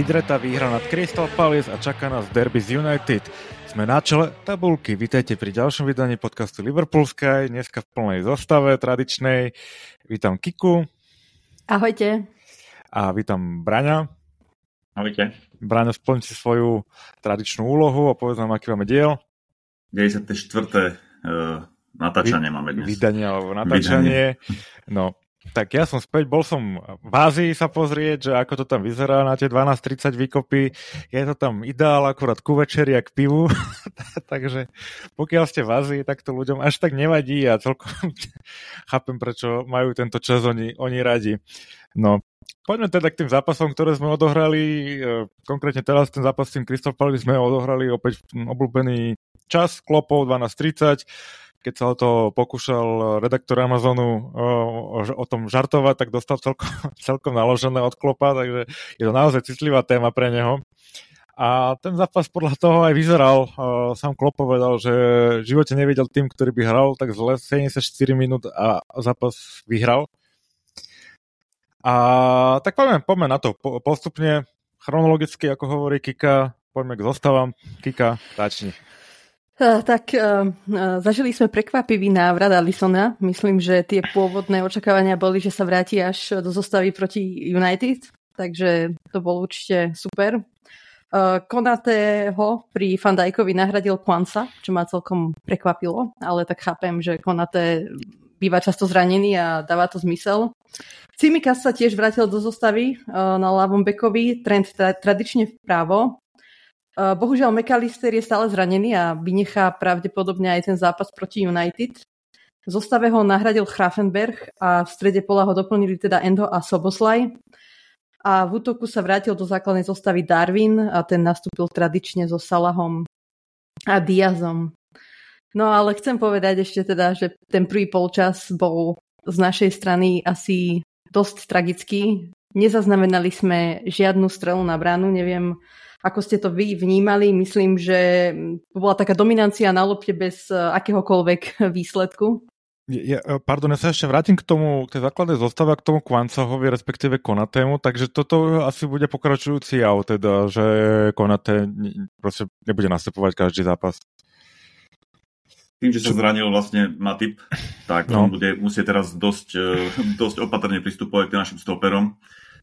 Vydretá výhra nad Crystal Palace a čaká nás derby z United. Sme na čele tabulky. Vítajte pri ďalšom vydaní podcastu Liverpool Sky. Dneska v plnej zostave tradičnej. Vítam Kiku. Ahojte. A vítam Braňa. Ahojte. Braňo, splň si svoju tradičnú úlohu a povedz nám, aký máme diel. 94. Uh, natáčanie Vy, máme dnes. Vydanie alebo natáčanie. Vydanie. No, tak ja som späť, bol som v Ázii sa pozrieť, že ako to tam vyzerá na tie 12.30 výkopy. Je to tam ideál akurát ku večeri a k pivu. Takže pokiaľ ste v Ázii, tak to ľuďom až tak nevadí a celkom chápem, prečo majú tento čas oni, oni radi. No, poďme teda k tým zápasom, ktoré sme odohrali. E, konkrétne teraz ten zápas s tým Crystal sme odohrali opäť obľúbený čas, klopov 12.30 keď sa o to pokúšal redaktor Amazonu o, o, o tom žartovať, tak dostal celkom, celkom naložené od klopa, takže je to naozaj citlivá téma pre neho. A ten zápas podľa toho aj vyzeral. Sám Klopp povedal, že v živote nevidel tým, ktorý by hral tak zle 74 minút a zápas vyhral. A tak poďme, poďme na to postupne, chronologicky, ako hovorí Kika, poďme k zostavám. Kika, táčni. Eh, tak uh, zažili sme prekvapivý návrat Alisona. Myslím, že tie pôvodné očakávania boli, že sa vráti až do zostavy proti United, takže to bol určite super. Konateho pri Fandajkovi nahradil Kwanza, čo ma celkom prekvapilo, ale tak chápem, že Konate býva často zranený a dáva to zmysel. Cimikas sa tiež vrátil do zostavy na ľavom bekovi, trend tra- tradične vpravo, Bohužiaľ McAllister je stále zranený a vynechá pravdepodobne aj ten zápas proti United. V zostave ho nahradil Grafenberg a v strede pola ho doplnili teda Endo a Soboslaj. A v útoku sa vrátil do základnej zostavy Darwin a ten nastúpil tradične so Salahom a Diazom. No ale chcem povedať ešte teda, že ten prvý polčas bol z našej strany asi dosť tragický. Nezaznamenali sme žiadnu strelu na bránu, neviem, ako ste to vy vnímali? Myslím, že bola taká dominancia na lopte bez eh, akéhokoľvek výsledku. Ja, eh, pardon, ja sa ešte vrátim k tomu, k tej základnej zostave, k tomu Kvancahovi, respektíve Konatému, takže toto asi bude pokračujúci jav, teda, že Konaté proste nebude nastupovať každý zápas. Tým, že sa zranil vlastne Matip, tak no. on bude musieť teraz dosť, eh, dosť opatrne pristupovať k našim stoperom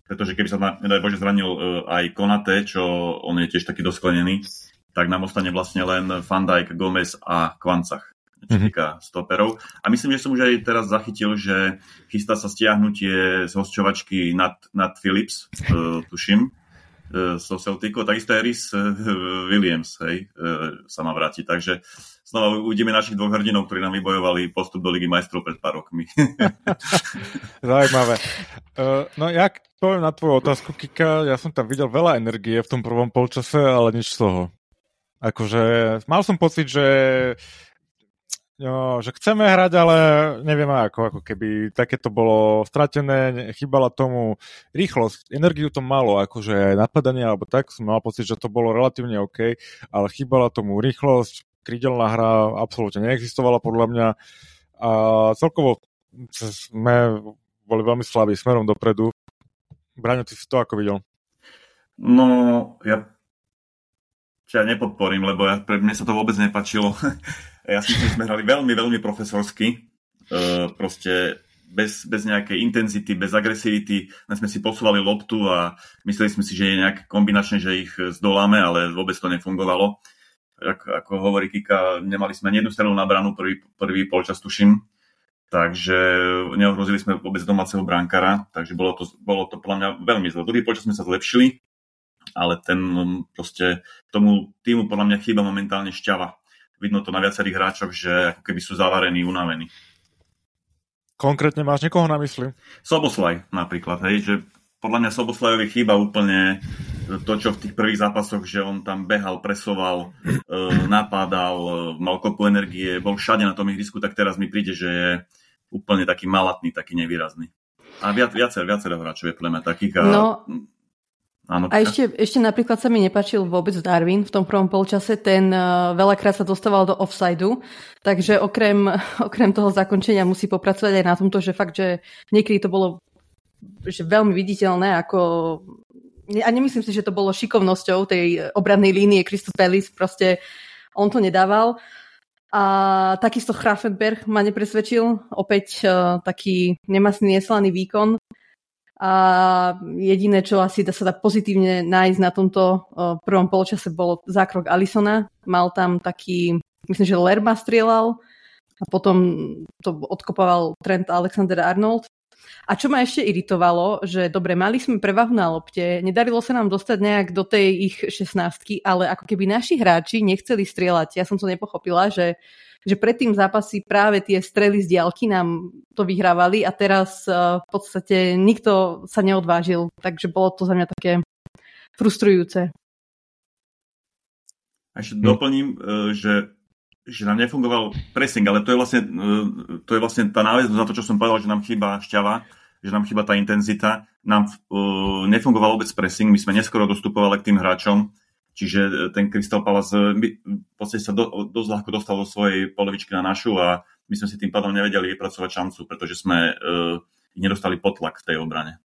pretože keby sa, nedaj Bože, zranil uh, aj Konate, čo on je tiež taký dosklenený, tak nám ostane vlastne len Van Dijk, Gomez a Kvancach, čo mm-hmm. týka stoperov. A myslím, že som už aj teraz zachytil, že chystá sa stiahnutie z hosťovačky nad, nad Philips, uh, tuším, uh, so Celtico. Takisto aj Rhys uh, Williams hej, uh, sa má vrátiť. Takže znova uvidíme našich dvoch hrdinov, ktorí nám vybojovali postup do Ligy majstrov pred pár rokmi. Zaujímavé. Uh, no jak, poviem na tvoju otázku, Kika, ja som tam videl veľa energie v tom prvom polčase, ale nič z toho. Akože mal som pocit, že jo, že chceme hrať, ale nevieme ako, ako keby také to bolo stratené, chýbala tomu rýchlosť, energiu to malo, akože napadanie alebo tak, som mal pocit, že to bolo relatívne OK, ale chýbala tomu rýchlosť, krídelná hra absolútne neexistovala podľa mňa a celkovo sme boli veľmi slabí smerom dopredu Braňo, ty si to ako videl? No, ja ťa nepodporím, lebo ja, pre mne sa to vôbec nepačilo. ja si myslím, že sme hrali veľmi, veľmi profesorsky. Uh, proste bez, bez nejakej intenzity, bez agresivity. My sme si posúvali loptu a mysleli sme si, že je nejak kombinačne, že ich zdoláme, ale vôbec to nefungovalo. Ako, ako hovorí Kika, nemali sme ani jednu strelu na branu prvý, prvý polčas, tuším takže neohrozili sme vôbec domáceho bránkara, takže bolo to, bolo to podľa mňa veľmi zle. Druhý počas sme sa zlepšili, ale ten proste tomu týmu podľa mňa chýba momentálne šťava. Vidno to na viacerých hráčoch, že ako keby sú zavarení, unavení. Konkrétne máš niekoho na mysli? Soboslaj napríklad, hej, že podľa mňa Soboslajovi chýba úplne to, čo v tých prvých zápasoch, že on tam behal, presoval, e, napádal, e, mal kopu energie, bol všade na tom ihrisku, tak teraz mi príde, že je úplne taký malatný, taký nevýrazný. A viac, viacer, viacer hráčov je podľa mňa takých. A, no, áno, a ešte, ešte napríklad sa mi nepačil vôbec Darwin v tom prvom polčase, ten uh, veľakrát sa dostával do offsideu, takže okrem, okrem toho zakončenia musí popracovať aj na tomto, že fakt, že niekedy to bolo že veľmi viditeľné, ako a nemyslím si, že to bolo šikovnosťou tej obrannej línie Crystal Palace, proste on to nedával. A takisto Grafenberg ma nepresvedčil, opäť uh, taký nemasný, neslaný výkon. A jediné, čo asi sa dá pozitívne nájsť na tomto prvom polčase, bol zákrok Alisona. Mal tam taký, myslím, že Lerma strieľal a potom to odkopával Trent Alexander Arnold. A čo ma ešte iritovalo, že dobre, mali sme prevahu na lopte, nedarilo sa nám dostať nejak do tej ich 16 ale ako keby naši hráči nechceli strieľať. Ja som to nepochopila, že, že predtým zápasy práve tie strely z diálky nám to vyhrávali a teraz uh, v podstate nikto sa neodvážil. Takže bolo to za mňa také frustrujúce. Ešte doplním, e, že že nám nefungoval pressing, ale to je vlastne, e, to je vlastne tá náväznosť na to, čo som povedal, že nám chýba šťava, že nám chýba tá intenzita. Nám uh, nefungoval vôbec pressing, my sme neskoro dostupovali k tým hráčom, čiže ten Crystal Palace v podstate sa do, dosť ľahko dostal do svojej polovičky na našu a my sme si tým pádom nevedeli vypracovať šancu, pretože sme uh, nedostali potlak v tej obrane.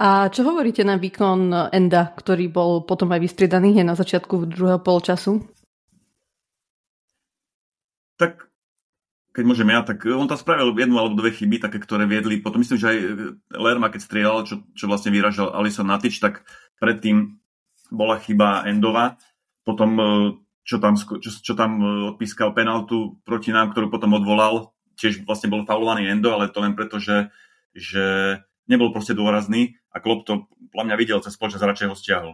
A čo hovoríte na výkon Enda, ktorý bol potom aj vystriedaný na začiatku druhého polčasu? Tak keď môžem ja, tak on tam spravil jednu alebo dve chyby, také, ktoré viedli. Potom myslím, že aj Lerma, keď strieľal, čo, čo vlastne vyražal Alison Natič, tak predtým bola chyba Endova. Potom, e, čo tam, čo, čo tam e, odpískal penaltu proti nám, ktorú potom odvolal, tiež vlastne bol faulovaný Endo, ale to len preto, že, že nebol proste dôrazný a Klopp to podľa mňa videl cez spoločnosť, radšej ho stiahol.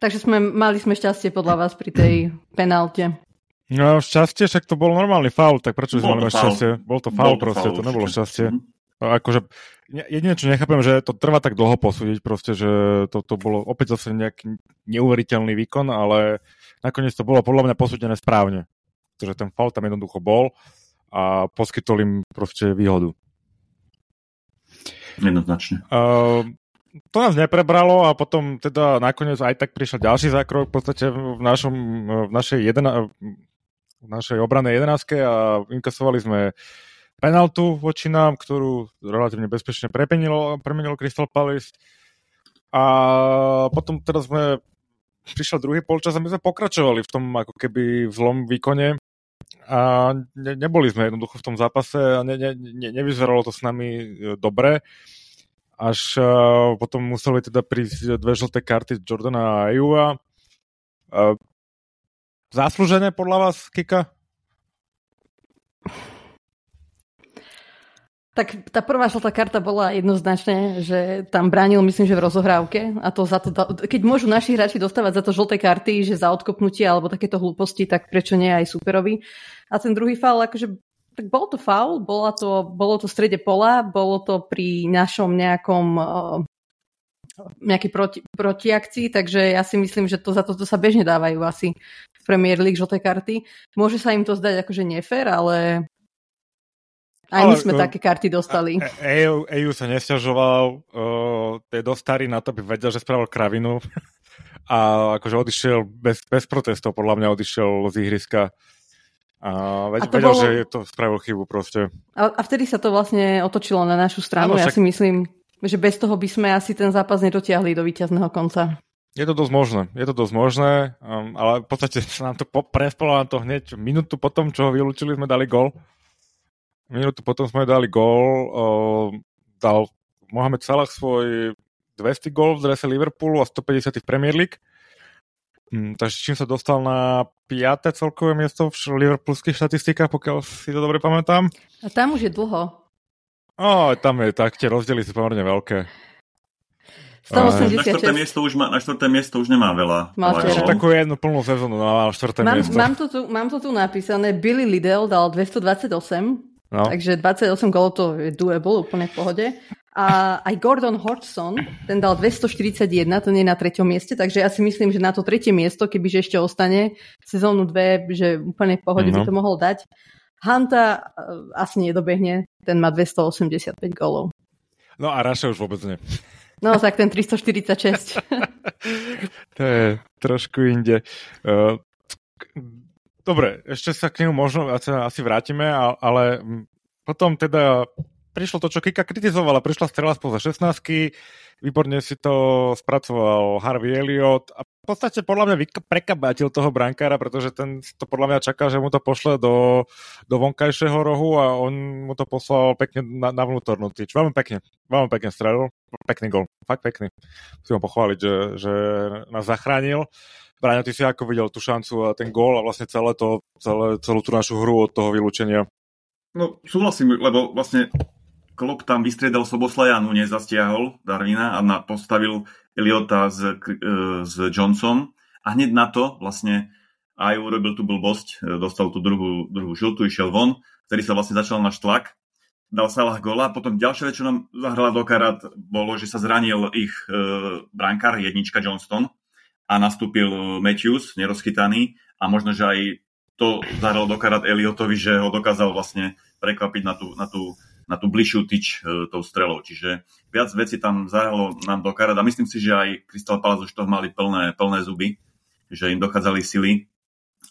Takže sme, mali sme šťastie podľa vás pri tej penalte. No šťastie, však to bol normálny faul, tak prečo sme mali šťastie? Bol to faul proste, faul, to nebolo šťastie. Mm-hmm. Akože, jedine, čo nechápem, že to trvá tak dlho posúdiť proste, že to, to bolo opäť zase nejaký neuveriteľný výkon, ale nakoniec to bolo podľa mňa posúdené správne. Pretože ten faul tam jednoducho bol a poskytol im proste výhodu. Jednoznačne. Uh, to nás neprebralo a potom teda nakoniec aj tak prišiel ďalší zákrok v podstate v, našom, v našej jedna, v našej obranej jedenáctke a inkasovali sme penaltu voči nám, ktorú relatívne bezpečne premenilo, premenilo Crystal Palace. A potom teraz sme prišiel druhý polčas a my sme pokračovali v tom ako keby v zlom výkone a ne, neboli sme jednoducho v tom zápase a ne, ne, ne, nevyzeralo to s nami e, dobre. Až uh, potom museli teda prísť dve žlté karty Jordana a Ayua. Zaslúžené podľa vás, Kika? Tak tá prvá žltá karta bola jednoznačne, že tam bránil, myslím, že v rozohrávke a to za to, keď môžu naši hráči dostávať za to žlté karty, že za odkopnutie alebo takéto hlúposti, tak prečo nie aj superovi. A ten druhý faul, akože tak bol to faul, bolo to, bolo to v strede pola, bolo to pri našom nejakom nejakej proti, protiakcii, takže ja si myslím, že to za toto sa bežne dávajú asi v Premier League žlté karty. Môže sa im to zdať akože nefér, ale aj my sme uh, také karty dostali. EU, EU sa nesťažoval, uh, je dosť starý na to, by vedel, že spravil kravinu a akože odišiel bez, bez protestov, podľa mňa odišiel z ihriska. A, veď, a vedel, bolo... že to spravil chybu proste. A, a vtedy sa to vlastne otočilo na našu stranu. Ano, však... Ja si myslím, že bez toho by sme asi ten zápas nedotiahli do víťazného konca. Je to dosť možné, je to dosť možné, um, ale v podstate sa nám to po, prespalo nám to hneď minútu potom, čo ho vylúčili, sme dali gol. Minútu potom sme dali gol, uh, dal Mohamed Salah svoj 200 gol v drese Liverpoolu a 150 v Premier League. Um, takže čím sa dostal na 5. celkové miesto v liverpoolských štatistikách, pokiaľ si to dobre pamätám. A tam už je dlho. O, tam je tak, tie rozdiely sú pomerne veľké. 186. Na štvrté miesto už, má, na štvrté miesto už nemá veľa. Mal Ešte takú jednu plnú sezónu na štvrté mám, miesto. Mám to, tu, mám to tu napísané. Billy Liddell dal 228, no. takže 28 golov to je doable, úplne v pohode. A aj Gordon Hodgson, ten dal 241, ten je na treťom mieste, takže ja si myslím, že na to tretie miesto, kebyže ešte ostane sezónu dve, že úplne v pohode no. by to mohol dať. Hanta uh, asi nedobehne, ten má 285 golov. No a Raša už vôbec nie. No, tak ten 346. to je trošku inde. Uh, dobre, ešte sa k nemu možno asi vrátime, ale potom teda prišlo to, čo Kika kritizovala. Prišla strela spoza 16 výborne si to spracoval Harvey Elliot a v podstate podľa mňa prekabátil toho brankára, pretože ten to podľa mňa čaká, že mu to pošle do, do vonkajšieho rohu a on mu to poslal pekne na, na vnútornú tyč. Veľmi pekne, veľmi pekne strelil. Pekný gol, fakt pekný. Musím ho pochváliť, že, že nás zachránil. Braňo, ty si ako videl tú šancu a ten gól a vlastne celé to, celé, celú tú našu hru od toho vylúčenia? No súhlasím, lebo vlastne Klopp tam vystriedal Soboslajanu, nezastiahol Darwina a na, postavil Eliota s, e, s Johnson a hneď na to vlastne aj urobil tú blbosť, e, dostal tú druhú, druhú žltú, išiel von, ktorý sa vlastne začal náš tlak, dal Salah gola potom ďalšia vec, čo nám zahrala do karát, bolo, že sa zranil ich e, brankár, jednička Johnston a nastúpil Matthews, nerozchytaný. A možno, že aj to zahralo do karát Eliotovi, že ho dokázal vlastne prekvapiť na tú, na tú na tú bližšiu tyč e, tou strelou. Čiže viac vecí tam zahralo nám do karát a myslím si, že aj Crystal Palace už toho mali plné, plné zuby, že im dochádzali sily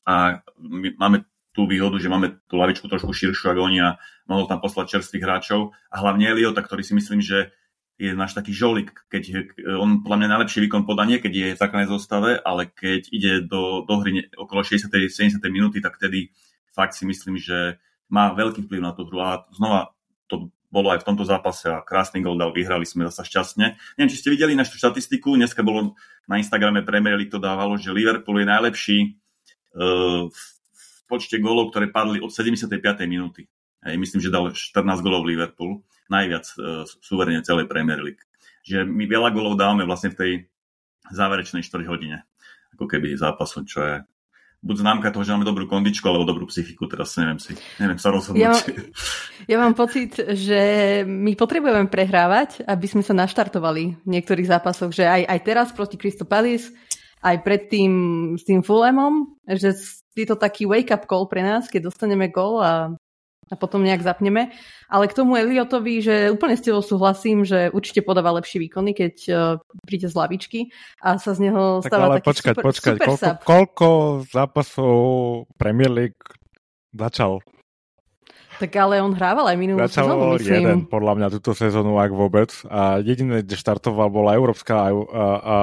a my máme tú výhodu, že máme tú lavičku trošku širšiu ako oni a mohol tam poslať čerstvých hráčov a hlavne Eliota, ktorý si myslím, že je náš taký žolik, keď on podľa mňa najlepší výkon podanie, keď je v základnej zostave, ale keď ide do, do hry okolo 60-70 minúty, tak tedy fakt si myslím, že má veľký vplyv na tú hru. A znova to bolo aj v tomto zápase a krásny gol dal, vyhrali sme zase šťastne. Neviem, či ste videli našu štatistiku, dneska bolo na Instagrame Premier League to dávalo, že Liverpool je najlepší uh, v počte golov, ktoré padli od 75. minúty. Hej, myslím, že dal 14 golov Liverpool, najviac uh, suverene celej Premier League. Že my veľa golov dávame vlastne v tej záverečnej 4 hodine, ako keby zápasu, čo je buď známka toho, že máme dobrú kondičku, alebo dobrú psychiku, teraz neviem si, neviem sa rozhodnúť. Ja, ja mám pocit, že my potrebujeme prehrávať, aby sme sa naštartovali v niektorých zápasoch, že aj, aj teraz proti Crystal Palace, aj predtým s tým Fulhamom, že je to taký wake-up call pre nás, keď dostaneme gol a a potom nejak zapneme. Ale k tomu Eliotovi, že úplne s tebou súhlasím, že určite podáva lepšie výkony, keď uh, príde z lavičky a sa z neho tak stáva ale taký počkať, super, počkať, super koľko, koľko zápasov Premier League začal? Tak ale on hrával aj minulú Začal sezónu, myslím. jeden, podľa mňa, túto sezónu, ak vôbec. A jediné, kde štartoval, bola Európska a, a, a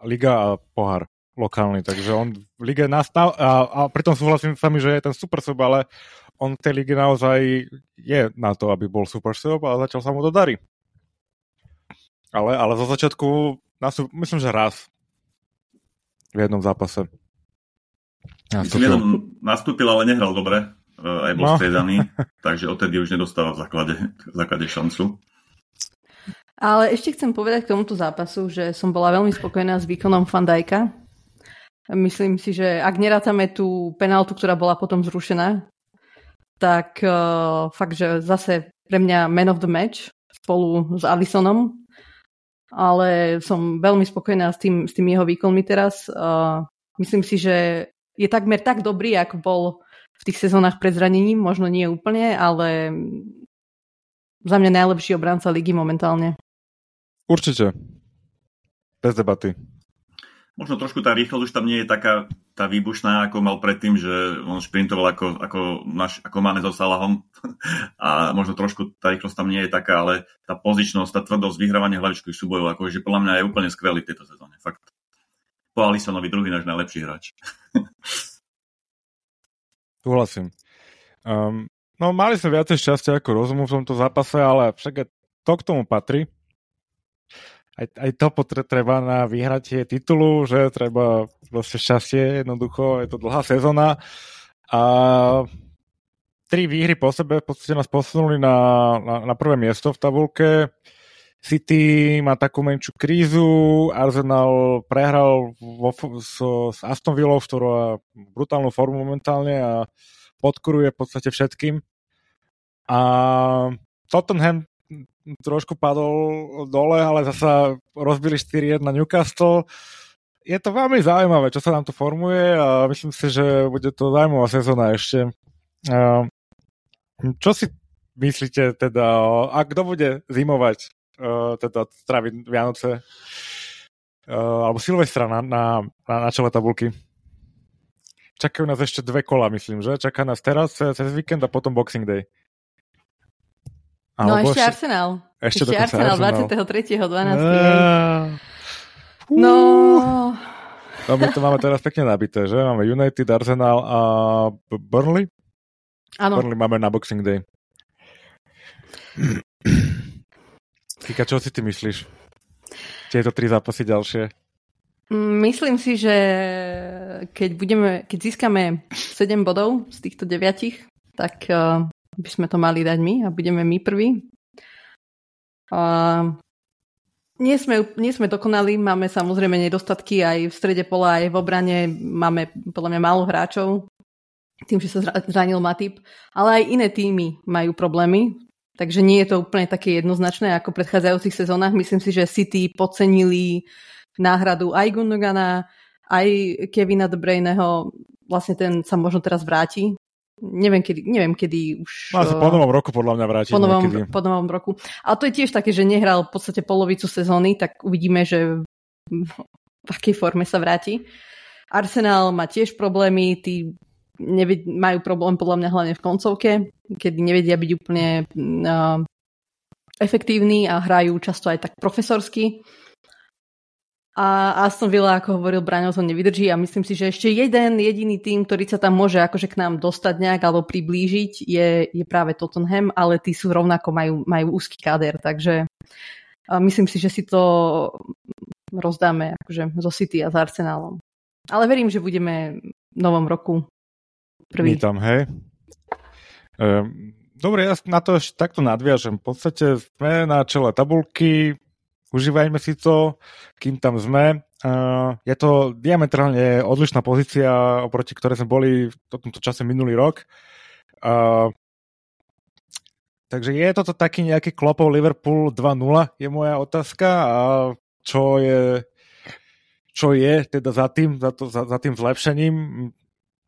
Liga a pohár lokálny, takže on v lige nastav a, a pritom súhlasím s vami, že je ten super sub, ale on v tej lige naozaj je na to, aby bol super sub a začal sa mu to darí. Ale, ale zo začiatku, myslím, že raz v jednom zápase. Nastúpil. Myslím, nastúpil, ale nehral dobre. E, aj bol no. striedaný, takže odtedy už nedostáva v základe, v základe šancu. Ale ešte chcem povedať k tomuto zápasu, že som bola veľmi spokojná s výkonom Fandajka. Myslím si, že ak nerátame tú penáltu, ktorá bola potom zrušená, tak uh, fakt, že zase pre mňa man of the match spolu s Alisonom, ale som veľmi spokojná s tým, s tým jeho výkonmi teraz. Uh, myslím si, že je takmer tak dobrý, ako bol v tých sezónach pred zranením, možno nie úplne, ale za mňa najlepší obranca ligy momentálne. Určite. Bez debaty. Možno trošku tá rýchlosť už tam nie je taká tá výbušná, ako mal predtým, že on šprintoval ako, ako, naš, ako Mane so Salahom a možno trošku tá rýchlosť tam nie je taká, ale tá pozičnosť, tá tvrdosť, vyhrávanie hlavičkových súbojov, akože podľa mňa je úplne skvelý tejto sezóne, fakt. Po Alisonovi druhý náš najlepší hráč. Súhlasím. Um, no mali sme viacej šťastia ako rozumu v tomto zápase, ale však to k tomu patrí aj, aj to potre- treba na vyhratie titulu, že treba vlastne šťastie, jednoducho, je to dlhá sezóna a tri výhry po sebe v podstate nás posunuli na, na, na prvé miesto v tabulke. City má takú menšiu krízu, Arsenal prehral vo, so, s Aston Villou, ktorá brutálnu formu momentálne a podkuruje v podstate všetkým. A Tottenham trošku padol dole, ale zasa rozbili 4-1 Newcastle. Je to veľmi zaujímavé, čo sa nám tu formuje a myslím si, že bude to zaujímavá sezóna ešte. Čo si myslíte teda, a kto bude zimovať, teda stráviť Vianoce alebo Silvestra na, na, na čele tabulky? Čakajú nás ešte dve kola, myslím, že? Čaká nás teraz cez víkend a potom Boxing Day. No ešte Arsenal. Ešte, ešte Arsenal, Arsenal 23.12. No... No my to máme teraz pekne nabité, že? Máme United, Arsenal a Burnley? Áno. Burnley máme na Boxing Day. Kika, čo si ty myslíš? Tieto tri zápasy ďalšie? Myslím si, že keď, budeme, keď získame 7 bodov z týchto 9, tak uh, by sme to mali dať my a budeme my prví. Uh, nie sme, nie sme dokonali, máme samozrejme nedostatky aj v strede pola, aj v obrane. Máme podľa mňa málo hráčov, tým, že sa zranil Matip, ale aj iné týmy majú problémy, takže nie je to úplne také jednoznačné ako v predchádzajúcich sezónach. Myslím si, že City podcenili náhradu aj Gundogana, aj Kevina De Bruyneho. Vlastne ten sa možno teraz vráti. Neviem kedy, neviem kedy už... No, po novom roku podľa mňa vráti. Po novom, po novom roku. Ale to je tiež také, že nehral v podstate polovicu sezóny, tak uvidíme, že v akej forme sa vráti. Arsenal má tiež problémy, tí neved- majú problém podľa mňa hlavne v koncovke, kedy nevedia byť úplne uh, efektívni a hrajú často aj tak profesorsky. A Aston Villa, ako hovoril Braňo, to nevydrží a myslím si, že ešte jeden jediný tým, ktorý sa tam môže akože k nám dostať nejak alebo priblížiť, je, je práve Tottenham, ale tí sú rovnako, majú, majú úzky káder, takže myslím si, že si to rozdáme akože zo City a s Arsenalom. Ale verím, že budeme v novom roku prvý. My tam, hej. Ehm, dobre, ja na to ešte takto nadviažem. V podstate sme na čele tabulky, užívajme si to, kým tam sme. Uh, je to diametrálne odlišná pozícia, oproti ktorej sme boli v tomto čase minulý rok. Uh, takže je toto taký nejaký klopov Liverpool 2-0, je moja otázka. A čo je, čo je teda za tým, za, to, za, za tým zlepšením?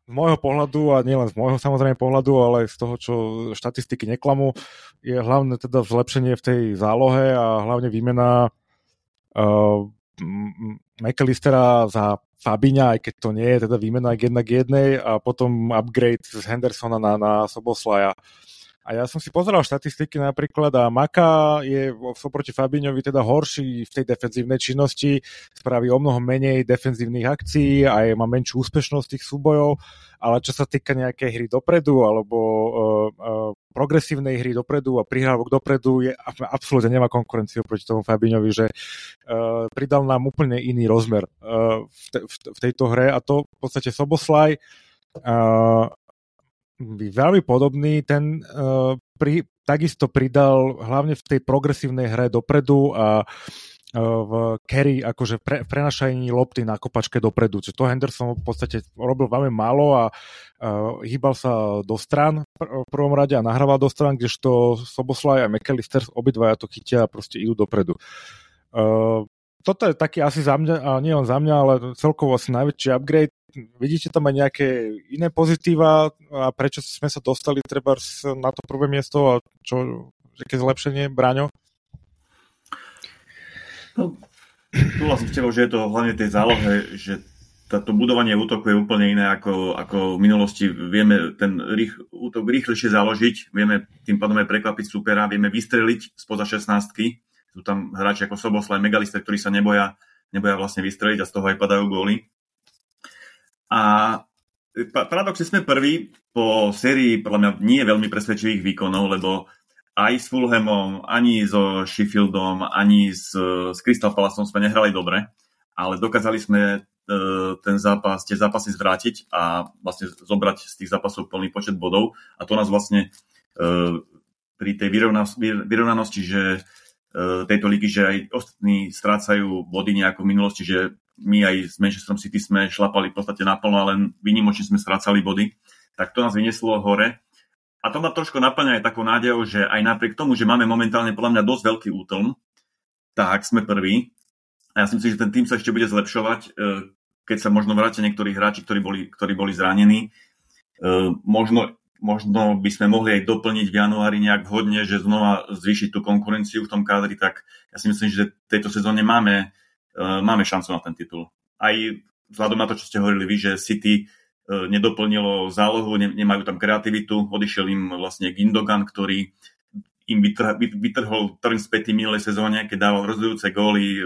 z môjho pohľadu, a nielen z môjho samozrejme pohľadu, ale z toho, čo štatistiky neklamú, je hlavne teda zlepšenie v tej zálohe a hlavne výmena uh, McAllistera za Fabiňa, aj keď to nie je teda výmena k jedna k jednej a potom upgrade z Hendersona na, na Soboslaja. A ja som si pozeral štatistiky napríklad a Maka je oproti Fabíňovi teda horší v tej defenzívnej činnosti, spraví o mnoho menej defenzívnych akcií a má menšiu úspešnosť tých súbojov, ale čo sa týka nejakej hry dopredu alebo uh, uh, progresívnej hry dopredu a prihrávok dopredu, je, absolútne nemá konkurenciu proti tomu Fabíňovi, že uh, pridal nám úplne iný rozmer uh, v, te, v, v tejto hre a to v podstate Soboslaj. Uh, veľmi podobný. Ten uh, pri, takisto pridal hlavne v tej progresívnej hre dopredu a uh, v carry, akože pre, prenašaní lopty na kopačke dopredu. Čiže to Henderson v podstate robil veľmi málo a uh, hýbal sa do stran pr- v prvom rade a nahrával do stran, kdežto Soboslaj a McAllister obidvaja to chytia a proste idú dopredu. Uh, toto je taký asi za mňa, a nie len za mňa, ale celkovo asi najväčší upgrade vidíte tam aj nejaké iné pozitíva a prečo sme sa dostali treba na to prvé miesto a čo, aké zlepšenie, Braňo? No, súhlasím s tebou, že je to hlavne tej zálohe, že táto budovanie útoku je úplne iné ako, ako v minulosti. Vieme ten rých, útok rýchlejšie založiť, vieme tým pádom aj prekvapiť supera, vieme vystreliť spoza 16 Sú tam hráči ako Soboslaj, Megalister, ktorí sa neboja, neboja vlastne vystreliť a z toho aj padajú góly. A paradoxne sme prví po sérii podľa mňa nie veľmi presvedčivých výkonov, lebo aj s Fulhamom, ani so Sheffieldom, ani s, s Crystal Palaceom sme nehrali dobre, ale dokázali sme e, ten zápas, tie zápasy zvrátiť a vlastne zobrať z tých zápasov plný počet bodov. A to nás vlastne e, pri tej vyrovnanosti, že e, tejto ligy, že aj ostatní strácajú body nejako v minulosti, že my aj s Manchesterom City sme šlapali v podstate naplno, ale vynimočne sme strácali body, tak to nás vynieslo hore. A to ma trošku naplňa aj takou nádejou, že aj napriek tomu, že máme momentálne podľa mňa dosť veľký útlm, tak sme prví. A ja si myslím, že ten tým sa ešte bude zlepšovať, e, keď sa možno vrátia niektorí hráči, ktorí boli, ktorí boli zranení. E, možno, možno by sme mohli aj doplniť v januári nejak vhodne, že znova zvýšiť tú konkurenciu v tom kádri, tak ja si myslím, že v tejto sezóne máme máme šancu na ten titul. Aj vzhľadom na to, čo ste hovorili vy, že City eh, nedoplnilo zálohu, nemajú tam kreativitu, odišiel im vlastne Gindogan, ktorý im vytrhol, vytrhol trň späť minulej sezóne, keď dával rozhodujúce góly,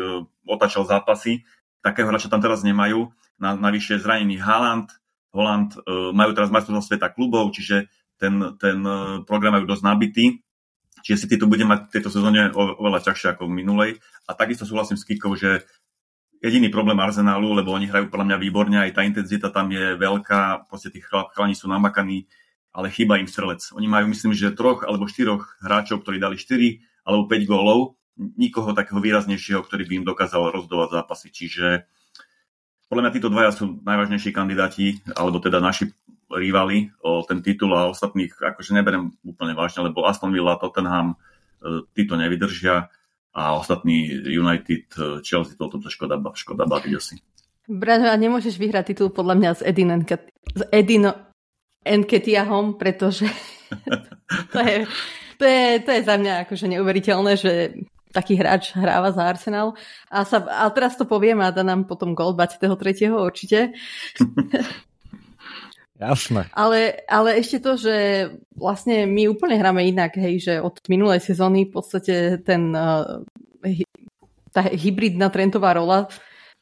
otačal zápasy. Takého hráča tam teraz nemajú. Na, navyše zranený Haaland, Holland majú teraz majstrovstvo sveta klubov, čiže ten, ten program majú dosť nabitý. Čiže si to bude mať v tejto sezóne oveľa ťažšie ako v minulej. A takisto súhlasím s Kikou, že jediný problém Arsenálu, lebo oni hrajú podľa mňa výborne, aj tá intenzita tam je veľká, proste tí chalani sú namakaní, ale chýba im strelec. Oni majú, myslím, že troch alebo štyroch hráčov, ktorí dali 4 alebo 5 gólov, nikoho takého výraznejšieho, ktorý by im dokázal rozdovať zápasy. Čiže podľa mňa títo dvaja sú najvážnejší kandidáti, alebo teda naši rivali o ten titul a ostatných akože neberiem úplne vážne, lebo Aston Villa, Tottenham, e, títo nevydržia a ostatní United, eh, Chelsea, to škoda, škoda baviť asi. Braňo, a nemôžeš vyhrať titul podľa mňa s Edin, s Edino Enketiahom, pretože to, je, to, je, to je za mňa akože neuveriteľné, že taký hráč hráva za Arsenal. A, sa, a teraz to poviem a dá nám potom gol 23. určite. Jasné. Ale, ale ešte to, že vlastne my úplne hráme inak, hej, že od minulej sezóny v podstate ten, uh, tá hybridná trendová rola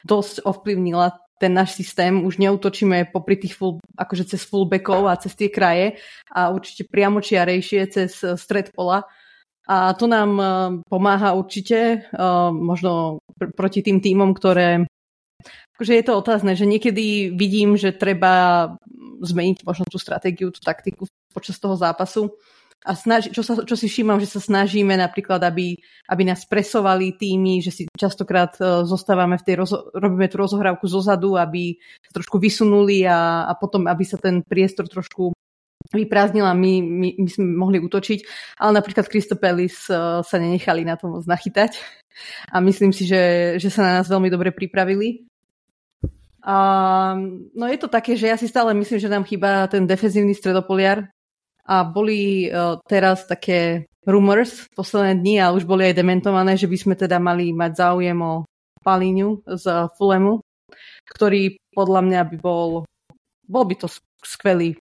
dosť ovplyvnila ten náš systém. Už neutočíme popri tých full, akože cez fullbackov a cez tie kraje a určite priamočiarejšie cez stred pola. A to nám uh, pomáha určite, možno pr- proti tým týmom, ktoré akože je to otázne, že niekedy vidím, že treba zmeniť možno tú stratégiu, tú taktiku počas toho zápasu. A snaži, čo, sa, čo si všímam, že sa snažíme napríklad, aby, aby nás presovali týmy, že si častokrát uh, zostávame v tej, rozo, robíme tú rozohrávku zozadu, aby sa trošku vysunuli a, a potom, aby sa ten priestor trošku vyprázdnila, my, my, my sme mohli útočiť, ale napríklad Kristopelis uh, sa nenechali na tom nachytať. A myslím si, že, že sa na nás veľmi dobre pripravili no je to také, že ja si stále myslím, že nám chýba ten defenzívny stredopoliar a boli uh, teraz také rumors posledné dni a už boli aj dementované, že by sme teda mali mať záujem o Palíňu z Fulemu, ktorý podľa mňa by bol, bol by to skvelý,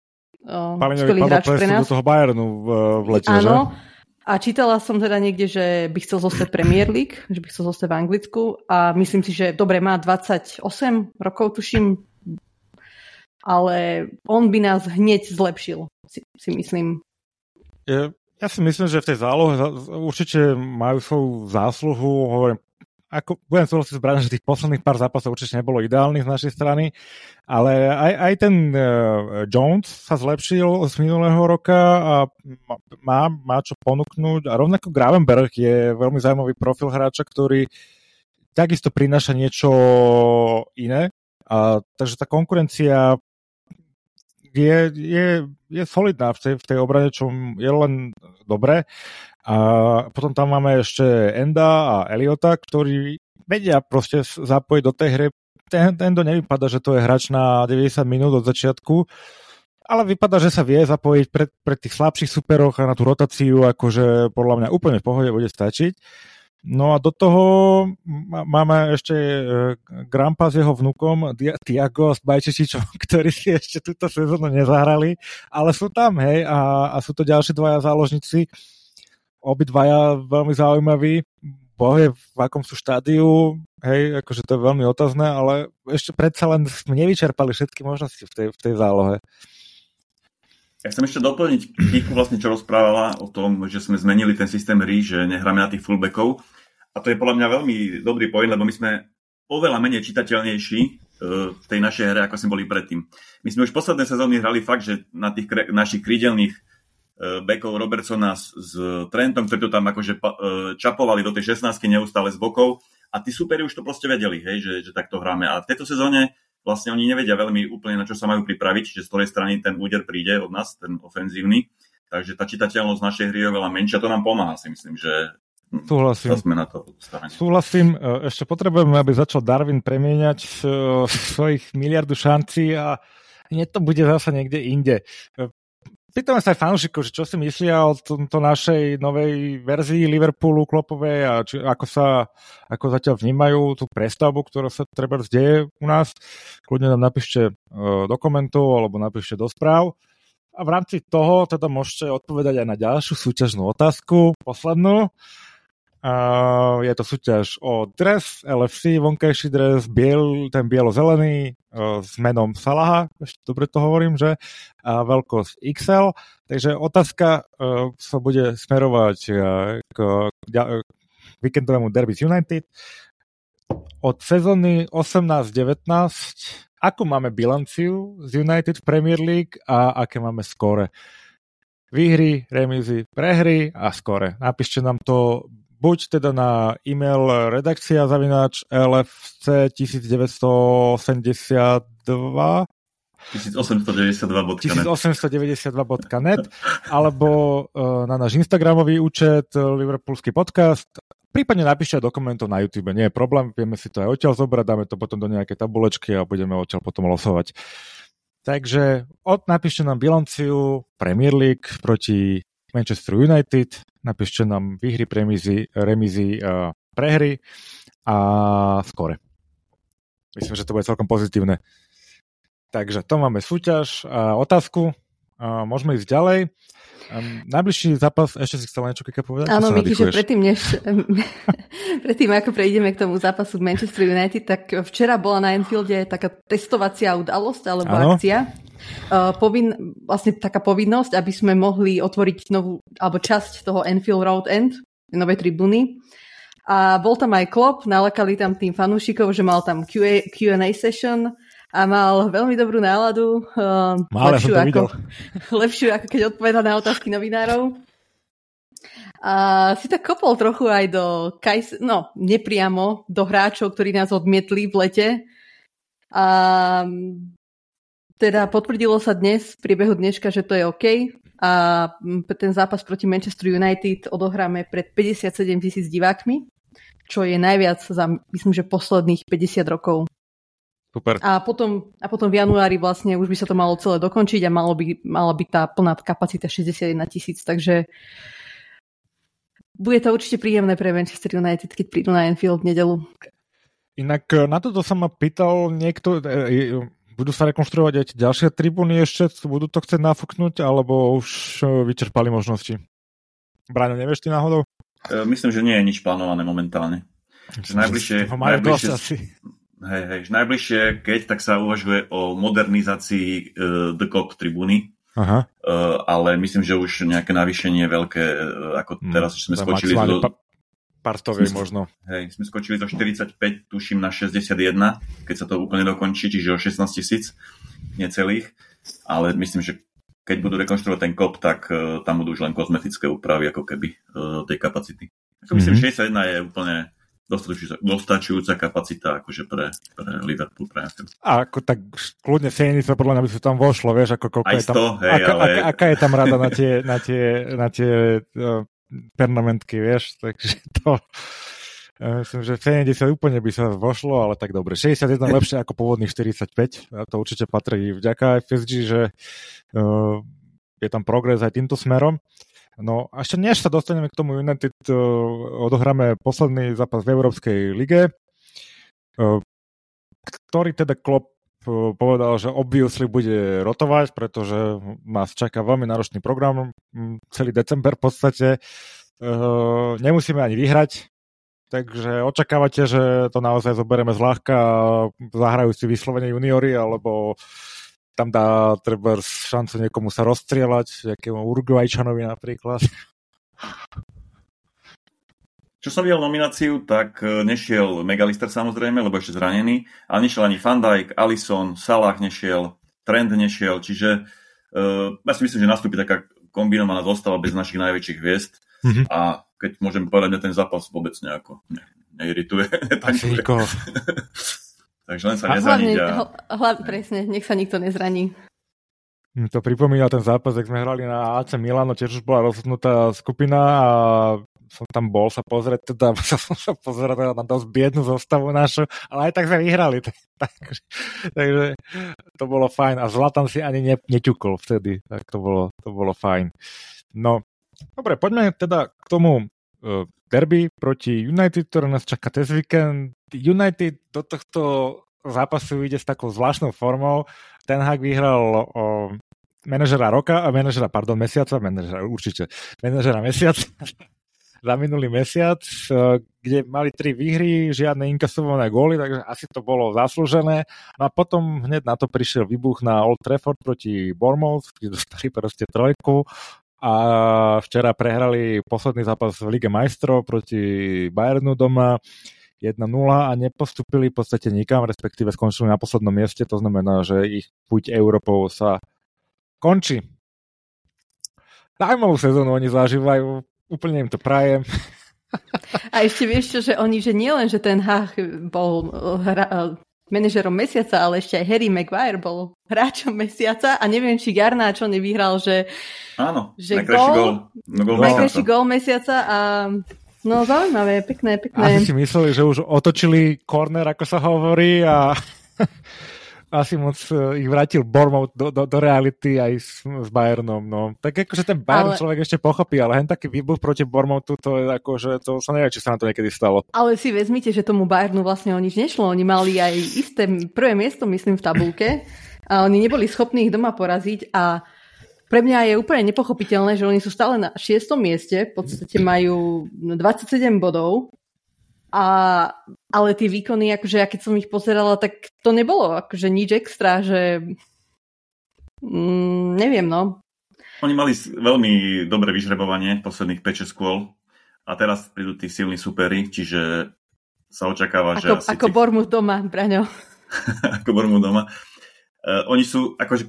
uh, skvelý hráč pre nás. do toho Bayernu v, v lete, Áno, že? A čítala som teda niekde, že by chcel zostať Premier League, že by chcel zostať v Anglicku a myslím si, že dobre, má 28 rokov, tuším, ale on by nás hneď zlepšil, si, si myslím. Ja, ja si myslím, že v tej zálohe určite majú svoju zásluhu, hovorím, ako, budem súhlasiť s že tých posledných pár zápasov určite nebolo ideálnych z našej strany, ale aj, aj ten uh, Jones sa zlepšil z minulého roka a má, má čo ponúknuť a rovnako Gravenberg je veľmi zaujímavý profil hráča, ktorý takisto prináša niečo iné. A, takže tá konkurencia je, je, je solidná v tej, v tej obrane, čo je len dobré. A potom tam máme ešte Enda a Eliota, ktorí vedia proste zapojiť do tej hry. Ten, Endo nevypadá, že to je hráč na 90 minút od začiatku, ale vypadá, že sa vie zapojiť pre, pre tých slabších superoch a na tú rotáciu, akože podľa mňa úplne v pohode bude stačiť. No a do toho máme ešte e, Grampa s jeho vnukom Tiago s Bajčečičom, ktorí si ešte túto sezónu nezahrali, ale sú tam, hej, a, a sú to ďalší dvaja záložníci, obidvaja veľmi zaujímaví. Boh je v akom sú štádiu, hej, akože to je veľmi otázne, ale ešte predsa len sme nevyčerpali všetky možnosti v tej, v tej zálohe. Ja chcem ešte doplniť Kiku vlastne, čo rozprávala o tom, že sme zmenili ten systém hry, že nehráme na tých fullbackov. A to je podľa mňa veľmi dobrý point, lebo my sme oveľa menej čitateľnejší e, v tej našej hre, ako sme boli predtým. My sme už posledné sezóny hrali fakt, že na tých kre- našich krídelných e, bekov Robertsona s, s Trentom, ktorí to tam akože e, čapovali do tej 16 neustále z bokov a tí superi už to proste vedeli, hej, že, že takto hráme. A v tejto sezóne vlastne oni nevedia veľmi úplne, na čo sa majú pripraviť, čiže z ktorej strany ten úder príde od nás, ten ofenzívny. Takže tá čitateľnosť našej hry je oveľa menšia, to nám pomáha si myslím, že Súhlasím. Sme na to Súhlasím. E, ešte potrebujeme, aby začal Darwin premieňať uh, svojich miliardu šancí a nie to bude zase niekde inde. Pýtame sa aj fanúšikov, čo si myslia o tomto našej novej verzii Liverpoolu klopovej a či, ako sa ako zatiaľ vnímajú tú prestavbu, ktorá sa treba vzdeje u nás. Kľudne nám napíšte uh, do komentov alebo napíšte do správ. a v rámci toho teda môžete odpovedať aj na ďalšiu súťažnú otázku, poslednú. Uh, je to súťaž o dres, LFC, vonkajší dres, biel, ten bielo-zelený uh, s menom Salaha, ešte dobre to hovorím, že? A veľkosť XL. Takže otázka uh, sa bude smerovať k, k, víkendovému derby z United. Od sezóny 18-19 akú máme bilanciu z United v Premier League a aké máme skore. Výhry, remízy, prehry a skore. Napíšte nám to buď teda na e-mail redakcia zavináč lfc 1982 1892.net alebo uh, na náš Instagramový účet Liverpoolský podcast Prípadne napíšte do komentov na YouTube, nie je problém, vieme si to aj odtiaľ zobrať, dáme to potom do nejakej tabulečky a budeme odtiaľ potom losovať. Takže od, napíšte nám bilanciu Premier League proti Manchester United, napíšte nám výhry, premizy, remizy, uh, prehry a skore. Myslím, že to bude celkom pozitívne. Takže to máme súťaž a otázku. Môžeme ísť ďalej. Um, najbližší zápas, ešte si chcela niečo Kika povedať? Áno, Miky, že predtým, než, predtým ako prejdeme k tomu zápasu Manchester United, tak včera bola na Enfielde taká testovacia udalosť alebo Áno. akcia. Uh, povin, vlastne taká povinnosť, aby sme mohli otvoriť novú, alebo časť toho Enfield Road End, novej tribúny. A bol tam aj klop, nalakali tam tým fanúšikov, že mal tam QA, Q&A session, a mal veľmi dobrú náladu. Uh, Mále lepšiu, ako, lepšiu ako keď odpoveda na otázky novinárov. A si tak kopol trochu aj do Kajs, no nepriamo, do hráčov, ktorí nás odmietli v lete. A teda potvrdilo sa dnes, v priebehu dneška, že to je OK. A ten zápas proti Manchester United odohráme pred 57 tisíc divákmi, čo je najviac za, myslím, že posledných 50 rokov. Super. A potom, a potom v januári vlastne už by sa to malo celé dokončiť a malo by, mala by tá plná kapacita 61 tisíc, takže bude to určite príjemné pre Manchester United, keď prídu na Enfield v nedelu. Inak e, na toto sa ma pýtal niekto, e, e, budú sa rekonštruovať aj ďalšie tribúny ešte, budú to chcieť nafúknuť, alebo už vyčerpali možnosti? Braňo, nevieš ty náhodou? Myslím, že nie je nič plánované momentálne. Najbližšie, najbližšie, Hej, hej, najbližšie, keď tak sa uvažuje o modernizácii uh, The Cock tribúny, Aha. Uh, ale myslím, že už nejaké navýšenie veľké, uh, ako hmm, teraz sme skočili do... Pa- partovej možno. Hej, sme skočili zo 45, tuším, na 61, keď sa to úplne dokončí, čiže o 16 tisíc necelých, ale myslím, že keď budú rekonštruovať ten kop, tak uh, tam budú už len kozmetické úpravy, ako keby uh, tej kapacity. Ako myslím, mm-hmm. 61 je úplne dostačujúca, dostačujúca kapacita akože pre, pre Liverpool, pre Anfield. A ako tak kľudne 70 podľa mňa by sa tam vošlo, vieš, ako koľko Aj je tam, 100, hej, aká, ale... aká, aká, je tam rada na tie, na tie, na tie uh, pernamentky, vieš, takže to ja myslím, že 70 úplne by sa vošlo, ale tak dobre. 61 lepšie ako pôvodných 45. A to určite patrí vďaka FSG, že uh, je tam progres aj týmto smerom. No a ešte než sa dostaneme k tomu United, uh, odohráme posledný zápas v Európskej lige, uh, ktorý teda Klopp uh, povedal, že obviously bude rotovať, pretože nás čaká veľmi náročný program, celý december v podstate. Uh, nemusíme ani vyhrať, takže očakávate, že to naozaj zoberieme zľahka a zahrajú si vyslovene juniori, alebo tam dá treba šancu niekomu sa rozstrieľať, nejakému Uruguayčanovi napríklad. Čo som videl nomináciu, tak e, nešiel Megalister samozrejme, lebo ešte zranený, ale nešiel ani Van Dijk, Alisson, Salah nešiel, Trend nešiel, čiže uh, ja si myslím, že nastúpi taká kombinovaná zostava bez našich najväčších hviezd mm-hmm. a keď môžem povedať, ten zápas vôbec nejako ne, neirituje. Asi nikoho. Takže len sa nezraniť. A... hlavne, presne, nech sa nikto nezraní. To pripomína ten zápas, ak sme hrali na AC Milano, tiež už bola rozhodnutá skupina a som tam bol sa pozrieť, teda som sa pozrieť teda na dosť biednú zostavu našu, ale aj tak sme vyhrali. takže, takže to bolo fajn. A Zlatan si ani ne, neťukol vtedy, tak to bolo, to bolo fajn. No, dobre, poďme teda k tomu uh, derby proti United, ktoré nás čaká test víkend. United do tohto zápasu ide s takou zvláštnou formou. Ten Hag vyhral o manažera roka a manažera, pardon, mesiaca, manažera určite, manažera mesiaca za minulý mesiac, e, kde mali tri výhry, žiadne inkasované góly, takže asi to bolo zaslúžené. No a potom hneď na to prišiel výbuch na Old Trafford proti Bournemouth, kde dostali proste trojku a včera prehrali posledný zápas v Lige majstrov proti Bayernu doma 1-0 a nepostupili v podstate nikam, respektíve skončili na poslednom mieste, to znamená, že ich puť Európou sa končí. Zaujímavú sezónu oni zažívajú, úplne im to prajem. A ešte vieš čo, že oni, že nielen, že ten Hach bol hra, manažerom mesiaca, ale ešte aj Harry Maguire bol hráčom mesiaca a neviem, či čo nevyhral, že, Áno, že najkrajší gól, najkrajší gól mesiaca a no zaujímavé, pekné, pekné. Asi si mysleli, že už otočili corner, ako sa hovorí a asi moc e, ich vrátil Bormov do, do, do reality aj s, s Bayernom. No. Tak akože ten Bayern ale... človek ešte pochopí, ale hen taký výbuch proti Bormovtu, to je akože, to sa nevie, či sa na to niekedy stalo. Ale si vezmite, že tomu Bayernu vlastne o nič nešlo. Oni mali aj isté prvé miesto, myslím, v tabulke a oni neboli schopní ich doma poraziť a pre mňa je úplne nepochopiteľné, že oni sú stále na šiestom mieste, v podstate majú 27 bodov a, ale tie výkony, akože ja keď som ich pozerala, tak to nebolo akože nič extra, že mm, neviem, no. Oni mali veľmi dobré vyžrebovanie posledných 5-6 kôl a teraz prídu tí silní superi, čiže sa očakáva, ako, že asi... Ako tí... Bormu doma, Braňo. ako Bormu doma. Uh, oni sú, akože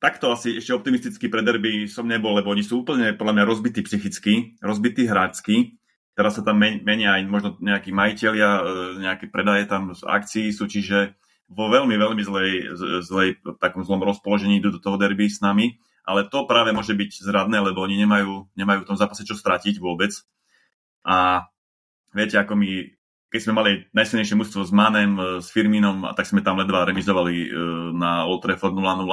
takto asi ešte optimisticky pre derby som nebol, lebo oni sú úplne podľa mňa rozbití psychicky, rozbití hrácky Teraz sa tam menia aj možno nejakí majiteľia, e, nejaké predaje tam z akcií sú, čiže vo veľmi, veľmi zlej, zlej takom zlom rozpoložení idú do toho derby s nami, ale to práve môže byť zradné, lebo oni nemajú, nemajú v tom zápase čo stratiť vôbec. A viete, ako my, keď sme mali najsilnejšie mužstvo s Manem, e, s Firminom, a tak sme tam ledva remizovali e, na Old Trafford 0-0.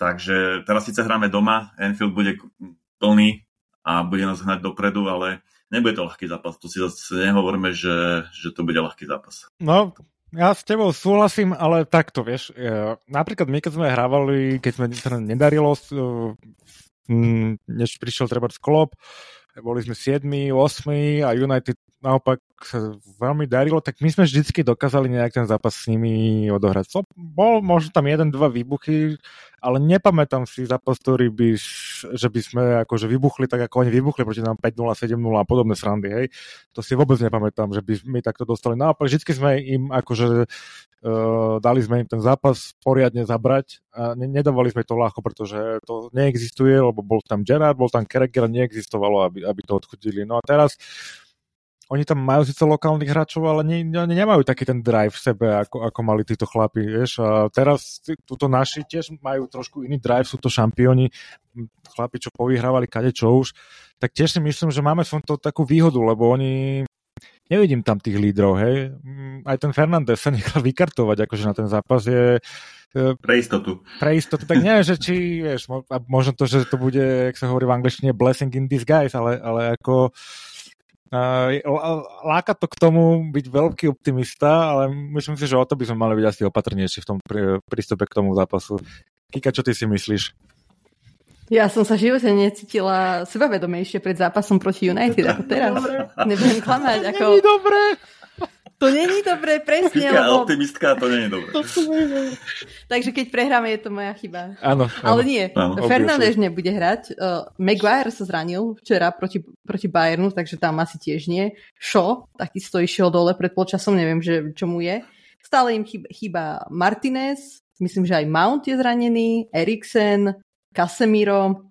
Takže teraz síce hráme doma, Enfield bude plný a bude nás hnať dopredu, ale nebude to ľahký zápas. To si zase nehovoríme, že, že to bude ľahký zápas. No, ja s tebou súhlasím, ale takto, vieš. Napríklad my, keď sme hrávali, keď sme nedarilo, než prišiel treba Klopp, boli sme 7, 8 a United naopak sa veľmi darilo, tak my sme vždycky dokázali nejak ten zápas s nimi odohrať. So, bol možno tam jeden, dva výbuchy, ale nepamätám si zápas, ktorý by, že by sme akože vybuchli tak, ako oni vybuchli proti nám 5-0, 7-0 a podobné srandy, hej. To si vôbec nepamätám, že by my takto dostali. Naopak, vždycky sme im akože dali sme im ten zápas poriadne zabrať a ne, nedávali sme to ľahko, pretože to neexistuje, lebo bol tam Gerard, bol tam Kereker a neexistovalo, aby, aby to odchodili. No a teraz oni tam majú síce lokálnych hráčov, ale ne, ne, nemajú taký ten drive v sebe, ako, ako mali títo chlapi, vieš. A teraz túto naši tiež majú trošku iný drive, sú to šampióni, chlapi, čo povyhrávali kade čo už, tak tiež si myslím, že máme som to takú výhodu, lebo oni nevidím tam tých lídrov, hej. Aj ten Fernández sa nechal vykartovať, akože na ten zápas je... Pre istotu. Pre istotu, tak neviem, že či, vieš, možno to, že to bude, jak sa hovorí v angličtine, blessing in disguise, ale, ale ako láka to k tomu byť veľký optimista, ale myslím si, že o to by sme mali byť asi opatrnejší v tom prístupe k tomu zápasu. Kika, čo ty si myslíš? Ja som sa v živote necítila sebavedomejšie pred zápasom proti United ako teraz. Nebudem klamať. Ako... Není dobré. To není dobré, presne. Taká lebo... optimistka, to není dobré. Takže keď prehráme, je to moja chyba. Áno. Ale nie, áno, Fernández nebude hrať. Uh, Maguire sa zranil včera proti, proti Bayernu, takže tam asi tiež nie. Šo takisto išiel dole pred polčasom, neviem, že, čo mu je. Stále im chýba, chýba Martinez, myslím, že aj Mount je zranený, Eriksen, Casemiro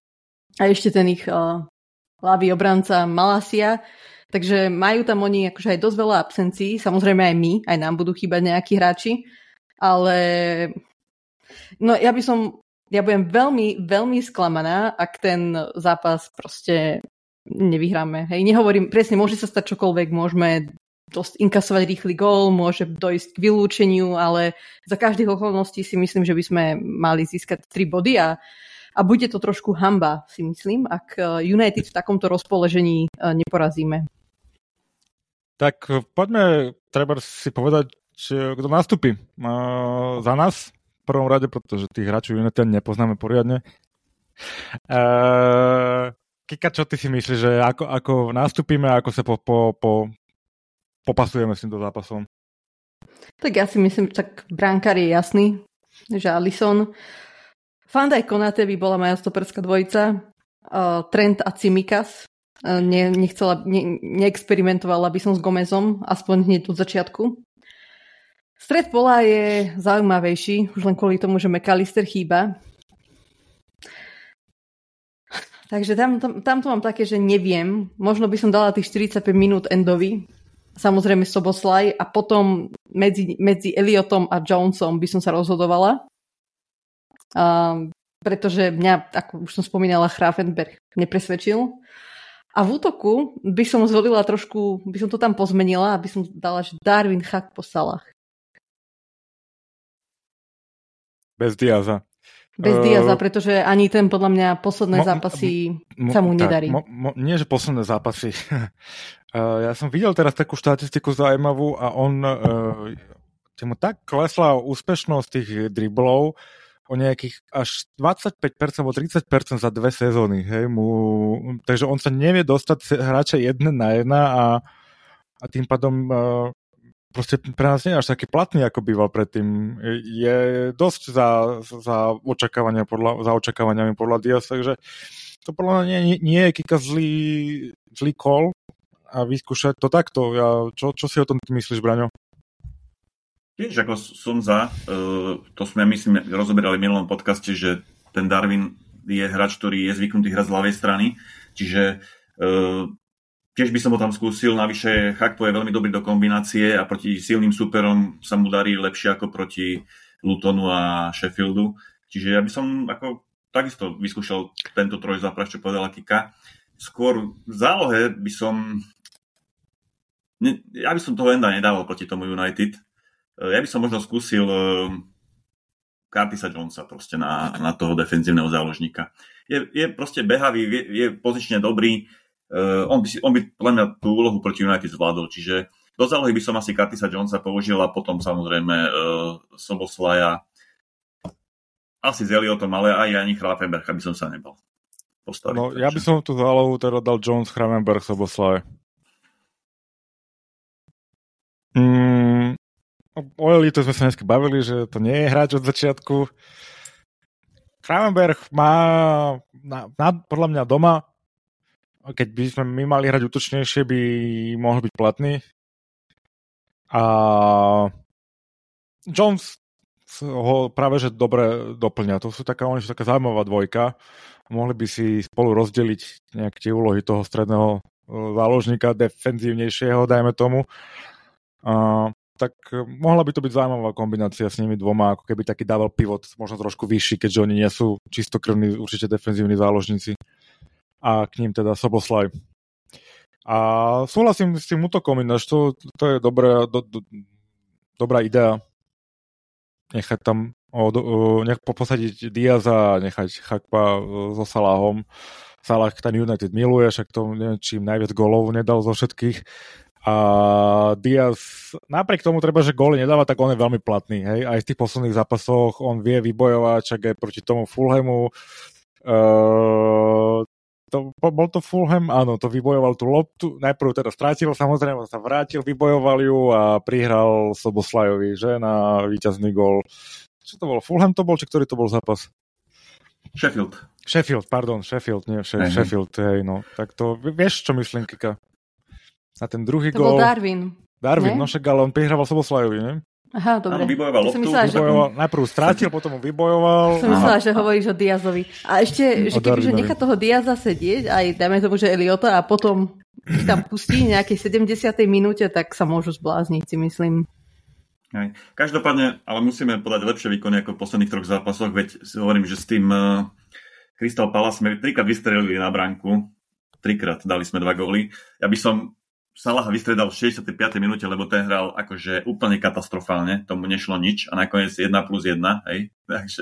a ešte ten ich uh, hlavý obranca Malasia. Takže majú tam oni akože aj dosť veľa absencií, samozrejme aj my, aj nám budú chýbať nejakí hráči, ale no ja by som, ja budem veľmi, veľmi sklamaná, ak ten zápas proste nevyhráme. Hej, nehovorím, presne, môže sa stať čokoľvek, môžeme dosť inkasovať rýchly gól, môže dojsť k vylúčeniu, ale za každých okolností si myslím, že by sme mali získať 3 body a, a bude to trošku hamba, si myslím, ak United v takomto rozpoložení neporazíme. Tak eh, poďme treba si povedať, kto nastúpi uh, za nás prvom rade, pretože tých hráčov United nepoznáme poriadne. Uh, Kika, čo ty si myslíš, že ako, ako nastúpime a ako sa po, po, po, popasujeme s týmto zápasom? Tak ja si myslím, tak bránkar je jasný, že Alison. Fanda Konate by bola moja stoperská dvojica. Uh, Trent a Cimikas. Uh, ne, nechcela, ne, neexperimentovala by som s Gomezom, aspoň hneď od začiatku. Stred pola je zaujímavejší, už len kvôli tomu, že McAllister chýba. Takže tam, tam, tam to mám také, že neviem. Možno by som dala tých 45 minút Endovi, samozrejme Soboslaj a potom medzi, medzi Eliotom a Jonesom by som sa rozhodovala. Um, pretože mňa, ako už som spomínala, Grafenberg nepresvedčil. A v útoku by som zvolila trošku, by som to tam pozmenila, aby som dala, že Darwin Hack po salách. Bez Diaza. Bez uh, Diaza, pretože ani ten podľa mňa posledné mo, zápasy mo, sa mu nedarí. mo, mo, nie, že posledné zápasy. uh, ja som videl teraz takú štatistiku zaujímavú a on uh, mu tak klesla úspešnosť tých driblov o nejakých až 25% alebo 30% za dve sezóny. Hej, mu, takže on sa nevie dostať hráče jedna na jedna a, a tým pádom uh, proste pre nás nie je až taký platný, ako býval predtým. Je dosť za, za, očakávania podľa, za očakávaniami podľa Diaz, takže to podľa mňa nie, nie, je kýka zlý, zlý call a vyskúšať to takto. Ja, čo, čo si o tom myslíš, Braňo? Tiež ako som za, uh, to sme myslím rozoberali v minulom podcaste, že ten Darwin je hráč, ktorý je zvyknutý hrať z ľavej strany, čiže uh, Tiež by som ho tam skúsil, navyše Chakpo je veľmi dobrý do kombinácie a proti silným superom sa mu darí lepšie ako proti Lutonu a Sheffieldu. Čiže ja by som ako takisto vyskúšal tento troj zápas, čo povedala Kika. Skôr v zálohe by som ja by som toho Enda nedával proti tomu United. Ja by som možno skúsil Curtisa Jonesa proste na, na toho defenzívneho záložníka. Je, je proste behavý, je, je pozične dobrý, Uh, on, by si, on by podľa mňa tú úlohu proti United zvládol, čiže do zálohy by som asi Curtisa Jonesa použil a potom samozrejme uh, Soboslaja asi s Eliotom, ale aj ani Chrafenberg, aby som sa nebal postaviť. No, ja by som tú zálohu teda dal Jones, Chrafenberg, Soboslaj. O Elite sme sa dnes bavili, že to nie je hráč od začiatku. Chramenberg má na, na, podľa mňa doma keď by sme my mali hrať útočnejšie, by mohol byť platný. A Jones ho práve že dobre doplňa. To sú taká, oni sú taká zaujímavá dvojka. Mohli by si spolu rozdeliť nejaké tie úlohy toho stredného záložníka, defenzívnejšieho, dajme tomu. A, tak mohla by to byť zaujímavá kombinácia s nimi dvoma, ako keby taký dával pivot, možno trošku vyšší, keďže oni nie sú čistokrvní, určite defenzívni záložníci a k ním teda Soboslaj. A súhlasím s tým útokom, ináč to, to je dobré, do, do, dobrá idea nechať tam o, o, nech posadiť Diaza a nechať Chakpa so Salahom. Salah ten United miluje, však to neviem, čím najviac golov nedal zo všetkých. A Diaz, napriek tomu treba, že góly nedáva, tak on je veľmi platný. Hej? Aj v tých posledných zápasoch on vie vybojovať, čak aj proti tomu Fulhamu. Uh, to, bol to Fulham, áno, to vybojoval tú loptu, najprv teda strátil, samozrejme sa vrátil, vybojoval ju a prihral Soboslajovi, že, na víťazný gol. Čo to bolo? Fulham to bol, či ktorý to bol zápas? Sheffield. Sheffield, pardon, Sheffield, nie, She- Sheffield, hej, no. Tak to, vieš, čo myslím, Kika? Na ten druhý to gol... To bol Darwin. Darwin, nie? no však, ale on prihrával Soboslajovi, nie? Aha, dobre. Áno, vybojoval loptu. Myslela, že... vybojoval, najprv strátil, potom ho vybojoval. Som myslela, že hovoríš o Diazovi. A ešte, že keby že nechá toho Diaza sedieť, aj dajme tomu, že Eliota a potom ich tam pustí v nejakej 70. minúte, tak sa môžu zblázniť, si myslím. Hej. Každopádne, ale musíme podať lepšie výkony ako v posledných troch zápasoch, veď si hovorím, že s tým uh, Crystal Palace sme trikrát vystrelili na bránku, trikrát dali sme dva góly. Ja by som Salah vystredal v 65. minúte, lebo ten hral akože úplne katastrofálne, tomu nešlo nič a nakoniec 1 plus 1, hej, takže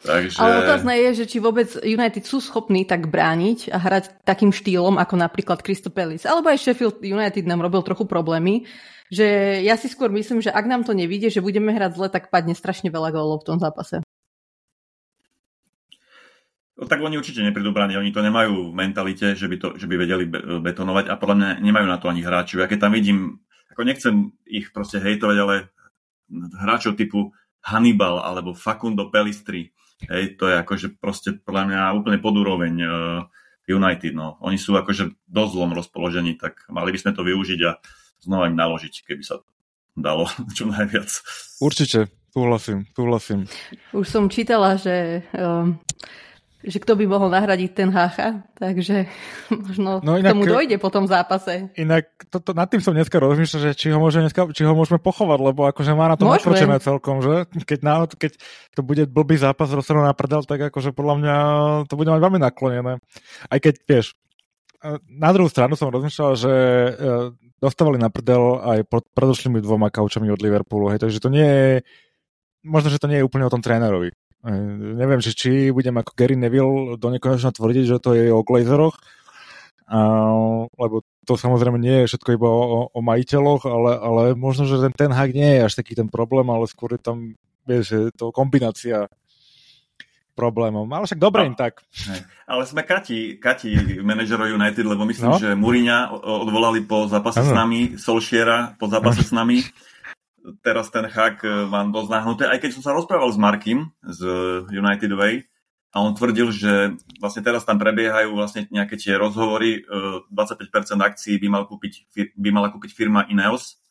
Takže... Ale otázne je, že či vôbec United sú schopní tak brániť a hrať takým štýlom, ako napríklad Crystal Palace. Alebo aj Sheffield United nám robil trochu problémy, že ja si skôr myslím, že ak nám to nevíde, že budeme hrať zle, tak padne strašne veľa gólov v tom zápase. No, tak oni určite neprídu brániť, oni to nemajú v mentalite, že by, to, že by vedeli betonovať a podľa mňa nemajú na to ani hráči. Ja keď tam vidím, ako nechcem ich proste hejtovať, ale hráčov typu Hannibal alebo Facundo Pelistri, hej, to je akože proste podľa mňa úplne pod úroveň uh, United, no. Oni sú akože dosť zlom rozpoložení, tak mali by sme to využiť a znova im naložiť, keby sa dalo čo najviac. Určite, súhlasím, súhlasím. Už som čítala, že um, že kto by mohol nahradiť ten Hácha, takže možno no inak, k tomu dojde po tom zápase. Inak toto, nad tým som dneska rozmýšľal, že či ho, môže dneska, či ho môžeme pochovať, lebo akože má na to nakročené celkom, že keď, na, keď to bude blbý zápas rozhodnú na prdel, tak akože podľa mňa to bude mať veľmi naklonené. Aj keď, vieš, na druhú stranu som rozmýšľal, že e, dostávali na prdel aj pod predošlými dvoma kaučami od Liverpoolu, hej, takže to nie je, možno, že to nie je úplne o tom trénerovi. Neviem, že či budem ako Gary Neville do nekonečna tvrdiť, že to je o Glazeroch, lebo to samozrejme nie je všetko iba o, o majiteľoch, ale, ale možno, že ten, ten hack nie je až taký ten problém, ale skôr je tam, vieš, že to kombinácia problémov. Ale však dobre im tak. Ale sme Kati, Kati manažerov United, lebo myslím, no? že Muriňa odvolali po zápase ano. s nami, Solšiera po zápase s nami teraz ten hak e, mám dosť nahnuté, aj keď som sa rozprával s Markim z United Way a on tvrdil, že vlastne teraz tam prebiehajú vlastne nejaké tie rozhovory, 25% e, akcií by, mal kúpiť, by mala kúpiť firma Ineos,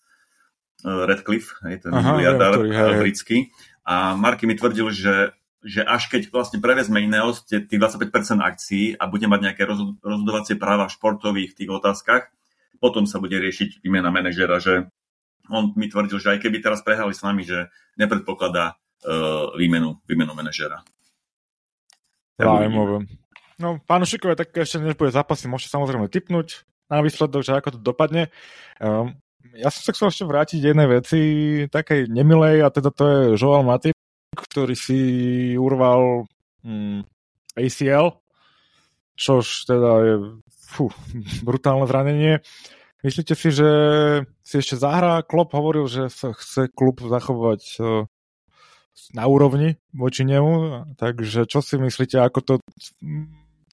e, Redcliffe, hej, ten Aha, miliardár ja, britský. A Marky mi tvrdil, že, že až keď vlastne prevezme Ineos tých 25% akcií a bude mať nejaké rozhodovacie práva v športových tých otázkach, potom sa bude riešiť výmena manažera, že on mi tvrdil, že aj keby teraz prehrali s nami, že nepredpokladá uh, výmenu, výmenu manažera. Zaujímavé. No, pánu Šikové, tak ešte než bude zápasy, môžete samozrejme typnúť na výsledok, že ako to dopadne. Um, ja som sa chcel ešte vrátiť jednej veci, takej nemilej, a teda to je Joel Matip, ktorý si urval um, hm, ACL, čož teda je fú, brutálne zranenie. Myslíte si, že si ešte zahrá? Klopp hovoril, že sa chce klub zachovať e, na úrovni voči nemu, takže čo si myslíte, ako to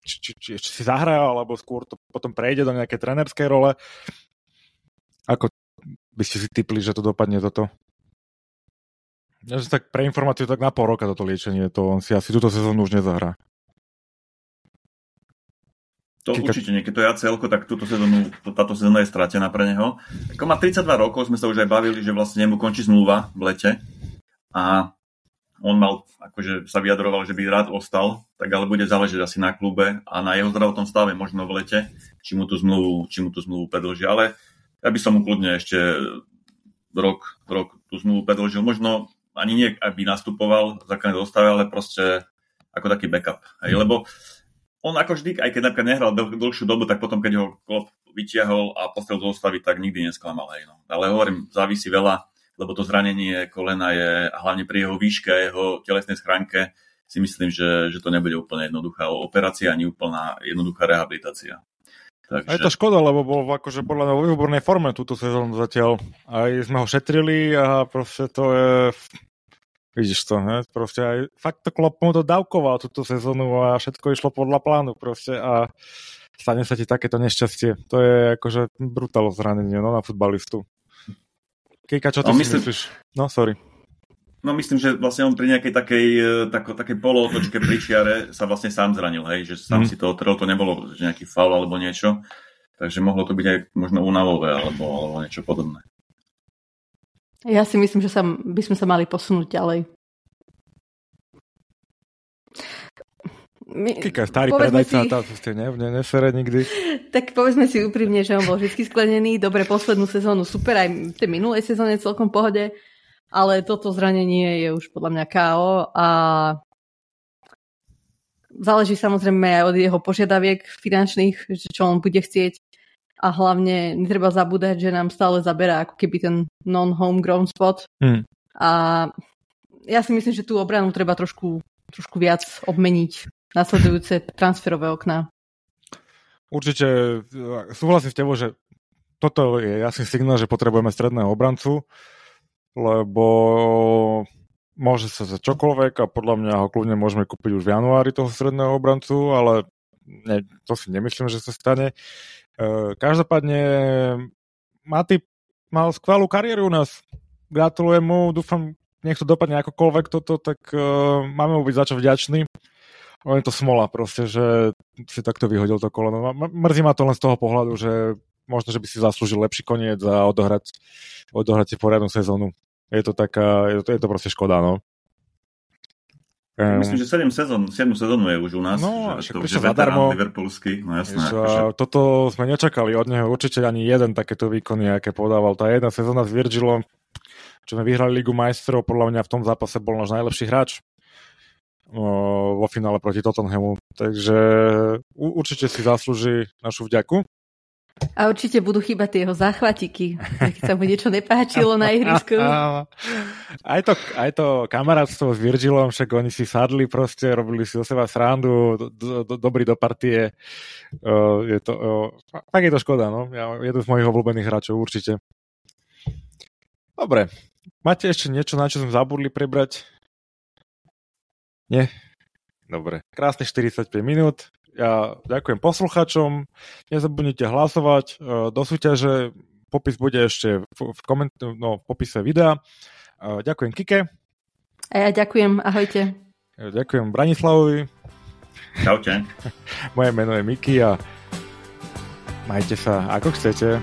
či, či, či ešte si zahrá, alebo skôr to potom prejde do nejakej trenerskej role? Ako by ste si typli, že to dopadne toto? Ja som tak pre informáciu tak na pol roka toto liečenie, to on si asi túto sezónu už nezahrá. To Čiže... určite nie, keď to je celko, tak túto sezónu, táto sezóna je stratená pre neho. Ako má 32 rokov, sme sa už aj bavili, že vlastne nemu končí zmluva v lete a on mal, akože sa vyjadroval, že by rád ostal, tak ale bude záležať asi na klube a na jeho zdravotnom stave možno v lete, či mu tú zmluvu, či mu tú zmluvu predlží. Ale ja by som mu kľudne ešte rok, rok tú zmluvu predlžil. Možno ani nie, aby nastupoval v základnej zostave, ale proste ako taký backup. Hej? Lebo on ako vždy, aj keď napríklad nehral dl- dlhšiu dobu, tak potom, keď ho Klopp vytiahol a postavil do zostavy, tak nikdy nesklamal. Hej, no. Ale hovorím, závisí veľa, lebo to zranenie kolena je, a hlavne pri jeho výške a jeho telesnej schránke, si myslím, že, že to nebude úplne jednoduchá operácia, ani úplná jednoduchá rehabilitácia. Takže... A je to škoda, lebo bol akože podľa mňa vo výbornej forme túto sezónu zatiaľ. Aj sme ho šetrili a proste to je Vidíš to, ne? Proste aj fakt to klop mu to dávkoval túto sezónu a všetko išlo podľa plánu proste a stane sa ti takéto nešťastie. To je akože brutálne zranenie no, na futbalistu. Kika, čo ty no, si myslím... myslíš? No, sorry. No myslím, že vlastne on pri nejakej takej, e, tako, takej polootočke pri čiare sa vlastne sám zranil, hej, že sám mm. si to otrel, to nebolo nejaký faul alebo niečo, takže mohlo to byť aj možno únavové alebo, alebo niečo podobné. Ja si myslím, že sa, by sme sa mali posunúť ďalej. My, Kika, starý predajca, si... ste ne, ne, nesere nikdy. Tak povedzme si úprimne, že on bol vždy sklenený. Dobre, poslednú sezónu super, aj v tej minulej sezóne celkom pohode, ale toto zranenie je už podľa mňa KO a záleží samozrejme aj od jeho požiadaviek finančných, čo on bude chcieť a hlavne netreba zabúdať, že nám stále zaberá ako keby ten non-homegrown spot. Hmm. A ja si myslím, že tú obranu treba trošku trošku viac obmeniť nasledujúce transferové okná. Určite súhlasím s tebou, že toto je jasný signál, že potrebujeme stredného obrancu, lebo môže sa za čokoľvek a podľa mňa ho kľudne môžeme kúpiť už v januári toho stredného obrancu, ale ne, to si nemyslím, že sa stane. E, každopádne Maty mal skvelú kariéru u nás. Gratulujem mu, dúfam, nech to dopadne akokoľvek toto, tak uh, máme mu byť za čo vďačný. On je to smola proste, že si takto vyhodil to koleno. Mrzí ma to len z toho pohľadu, že možno, že by si zaslúžil lepší koniec a odohrať, odohrať si poriadnu sezónu. Je to taká, je to, je to proste škoda, no. Myslím, že 7 sezón, 7 sezónu je už u nás. No, že, to, že zadarmo. Liverpoolský, no jasné. Že, akože... Toto sme nečakali od neho určite ani jeden takéto výkony, aké podával. Tá jedna sezóna s Virgilom, čo sme vyhrali Ligu majstrov, podľa mňa v tom zápase bol náš najlepší hráč vo finále proti Tottenhamu. Takže určite si zaslúži našu vďaku. A určite budú chýbať tie jeho záchvatiky, keď sa mu niečo nepáčilo na ihrisku. Aj to, aj to kamarátstvo s Virgilom, však oni si sadli proste, robili si o seba srandu, do, do, dobrý do partie. Uh, je to, uh, tak je to škoda, no. Ja, jeden z mojich obľúbených hráčov, určite. Dobre. Máte ešte niečo, na čo sme zabudli prebrať? Nie? Dobre. Krásne 45 minút. Ja ďakujem posluchačom. Nezabudnite hlasovať. E, do súťaže popis bude ešte v, v, koment- no, v popise videa. E, ďakujem Kike. A ja ďakujem. Ahojte. E, ďakujem Branislavovi. Čaute. Moje meno je Miki a majte sa ako chcete.